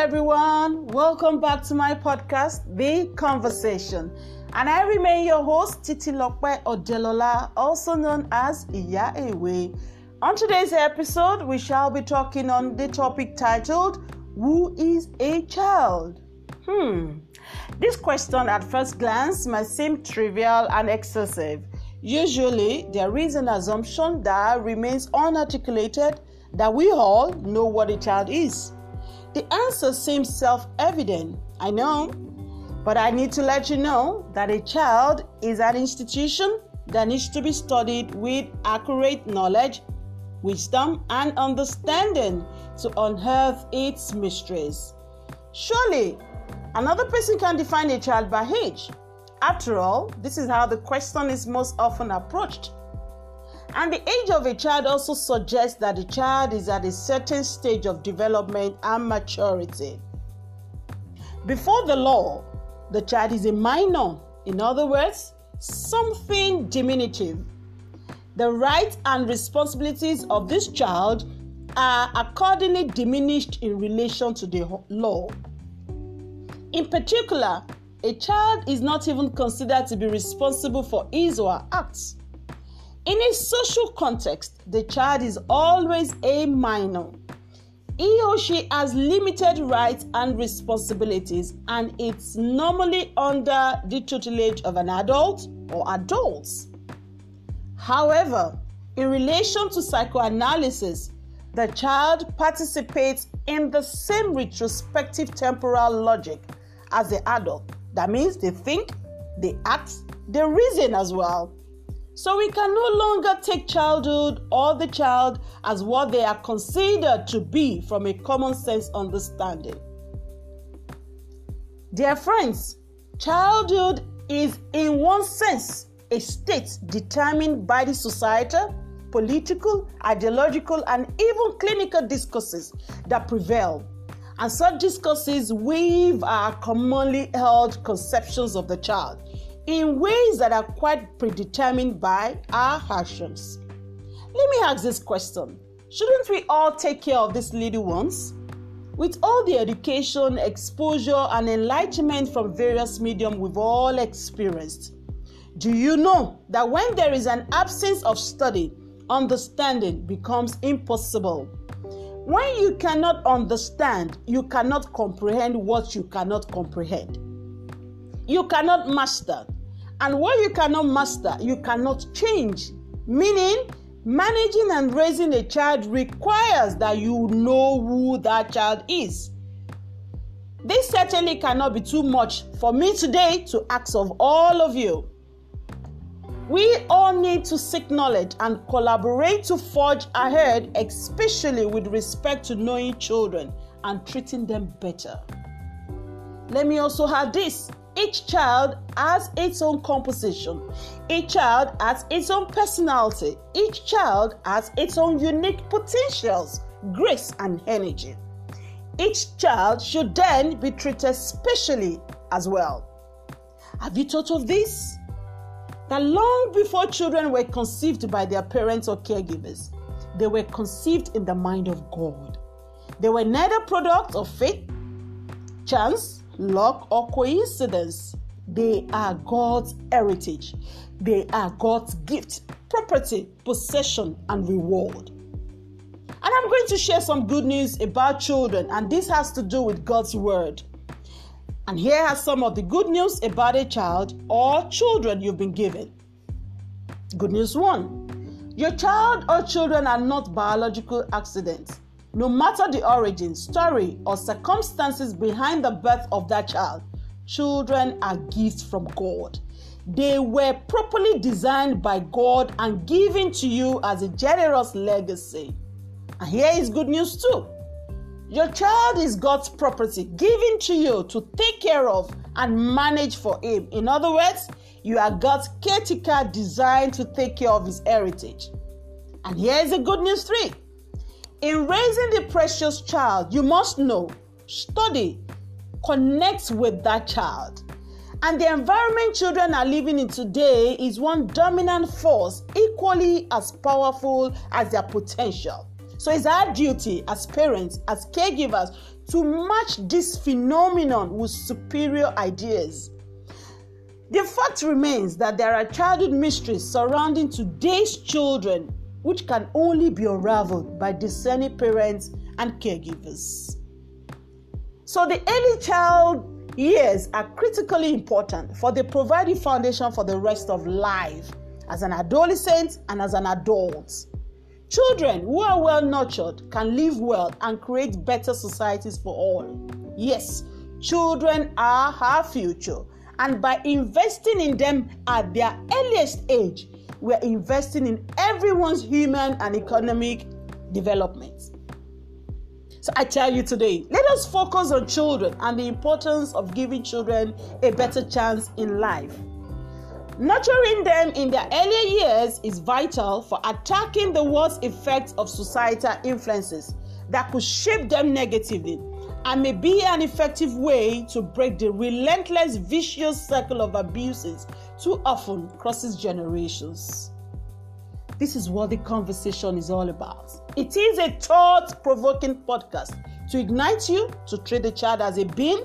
everyone. Welcome back to my podcast, The Conversation. And I remain your host, Titi Lokpe Odelola, also known as Iya Ewe. On today's episode, we shall be talking on the topic titled, Who is a Child? Hmm. This question at first glance might seem trivial and excessive. Usually, there is an assumption that remains unarticulated that we all know what a child is. The answer seems self evident, I know, but I need to let you know that a child is an institution that needs to be studied with accurate knowledge, wisdom, and understanding to unearth its mysteries. Surely, another person can define a child by age. After all, this is how the question is most often approached. And the age of a child also suggests that the child is at a certain stage of development and maturity. Before the law, the child is a minor. In other words, something diminutive. The rights and responsibilities of this child are accordingly diminished in relation to the law. In particular, a child is not even considered to be responsible for his or her acts. In a social context, the child is always a minor. He or she has limited rights and responsibilities, and it's normally under the tutelage of an adult or adults. However, in relation to psychoanalysis, the child participates in the same retrospective temporal logic as the adult. That means they think, they act, they reason as well. So we can no longer take childhood or the child as what they are considered to be from a common sense understanding. Dear friends, childhood is, in one sense, a state determined by the societal, political, ideological, and even clinical discourses that prevail. And such discourses weave our commonly held conceptions of the child in ways that are quite predetermined by our actions. Let me ask this question Shouldn't we all take care of these little ones? With all the education, exposure, and enlightenment from various mediums we've all experienced, do you know that when there is an absence of study, understanding becomes impossible? When you cannot understand, you cannot comprehend what you cannot comprehend. You cannot master. And what you cannot master, you cannot change. Meaning, managing and raising a child requires that you know who that child is. This certainly cannot be too much for me today to ask of all of you. We all need to seek knowledge and collaborate to forge ahead, especially with respect to knowing children and treating them better. Let me also add this each child has its own composition. Each child has its own personality. Each child has its own unique potentials, grace, and energy. Each child should then be treated specially as well. Have you thought of this? That long before children were conceived by their parents or caregivers, they were conceived in the mind of God. They were neither products of fate, chance, luck, or coincidence. They are God's heritage. They are God's gift, property, possession, and reward. And I'm going to share some good news about children, and this has to do with God's word. And here are some of the good news about a child or children you've been given. Good news one your child or children are not biological accidents. No matter the origin, story, or circumstances behind the birth of that child, children are gifts from God. They were properly designed by God and given to you as a generous legacy. And here is good news too. Your child is God's property given to you to take care of and manage for Him. In other words, you are God's caretaker designed to take care of His heritage. And here is the good news three in raising the precious child, you must know, study, connect with that child. And the environment children are living in today is one dominant force, equally as powerful as their potential. So it's our duty as parents, as caregivers, to match this phenomenon with superior ideas. The fact remains that there are childhood mysteries surrounding today's children which can only be unraveled by discerning parents and caregivers. So, the early child years are critically important for they provide the foundation for the rest of life as an adolescent and as an adult. Children who are well nurtured can live well and create better societies for all. Yes, children are our future, and by investing in them at their earliest age, we're investing in everyone's human and economic development. So I tell you today, let us focus on children and the importance of giving children a better chance in life. Nurturing them in their early years is vital for attacking the worst effects of societal influences that could shape them negatively and may be an effective way to break the relentless vicious cycle of abuses too often crosses generations. This is what the conversation is all about. It is a thought provoking podcast to ignite you to treat the child as a being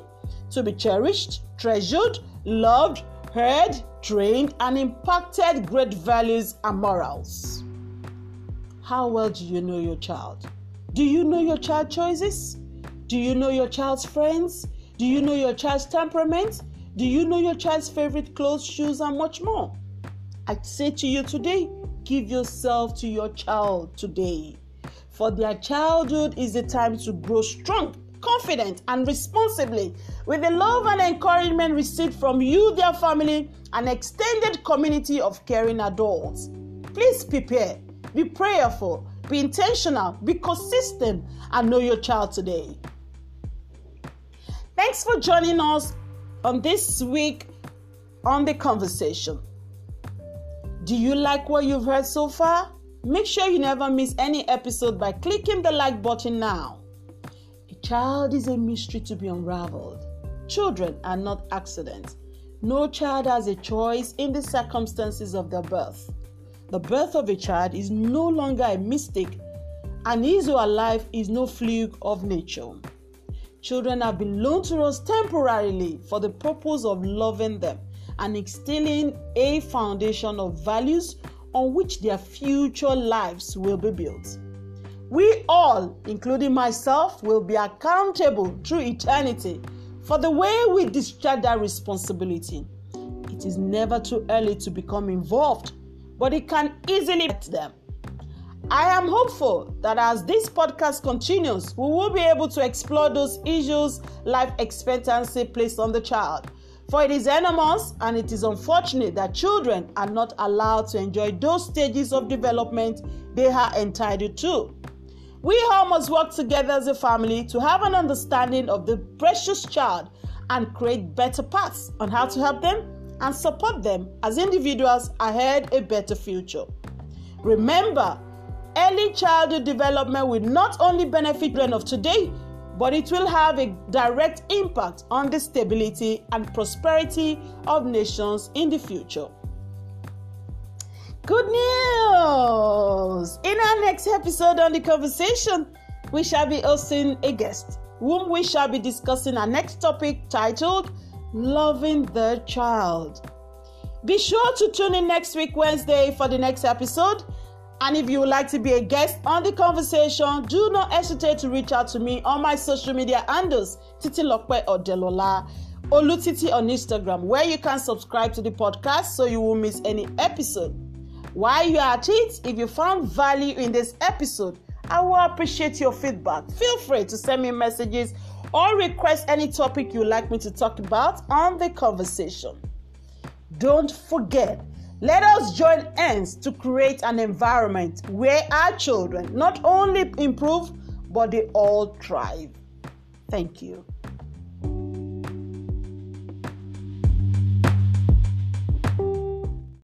to be cherished, treasured, loved, heard, trained, and impacted great values and morals. How well do you know your child? Do you know your child choices? Do you know your child's friends? Do you know your child's temperament? Do you know your child's favorite clothes, shoes, and much more? I say to you today, give yourself to your child today. For their childhood is the time to grow strong confident and responsibly with the love and encouragement received from you, their family, and extended community of caring adults. Please prepare, be prayerful, be intentional, be consistent, and know your child today. Thanks for joining us on this week on the conversation. Do you like what you've heard so far? Make sure you never miss any episode by clicking the like button now. A child is a mystery to be unraveled. Children are not accidents. No child has a choice in the circumstances of their birth. The birth of a child is no longer a mistake, and his or her life is no fluke of nature. Children have been loaned to us temporarily for the purpose of loving them and instilling a foundation of values on which their future lives will be built. We all, including myself, will be accountable through eternity for the way we discharge that responsibility. It is never too early to become involved, but it can easily get them. I am hopeful that as this podcast continues, we will be able to explore those issues life expectancy placed on the child. For it is enormous and it is unfortunate that children are not allowed to enjoy those stages of development they are entitled to. We all must work together as a family to have an understanding of the precious child and create better paths on how to help them and support them as individuals ahead a better future. Remember, early childhood development will not only benefit children of today, but it will have a direct impact on the stability and prosperity of nations in the future. Good news! In our next episode on the conversation, we shall be hosting a guest whom we shall be discussing our next topic titled Loving the Child. Be sure to tune in next week, Wednesday, for the next episode. And if you would like to be a guest on the conversation, do not hesitate to reach out to me on my social media handles, Titi Lokpe Odelola. Olutiti on Instagram, where you can subscribe to the podcast so you won't miss any episode. While you are at it, if you found value in this episode, I will appreciate your feedback. Feel free to send me messages or request any topic you'd like me to talk about on the conversation. Don't forget, let us join hands to create an environment where our children not only improve but they all thrive. Thank you.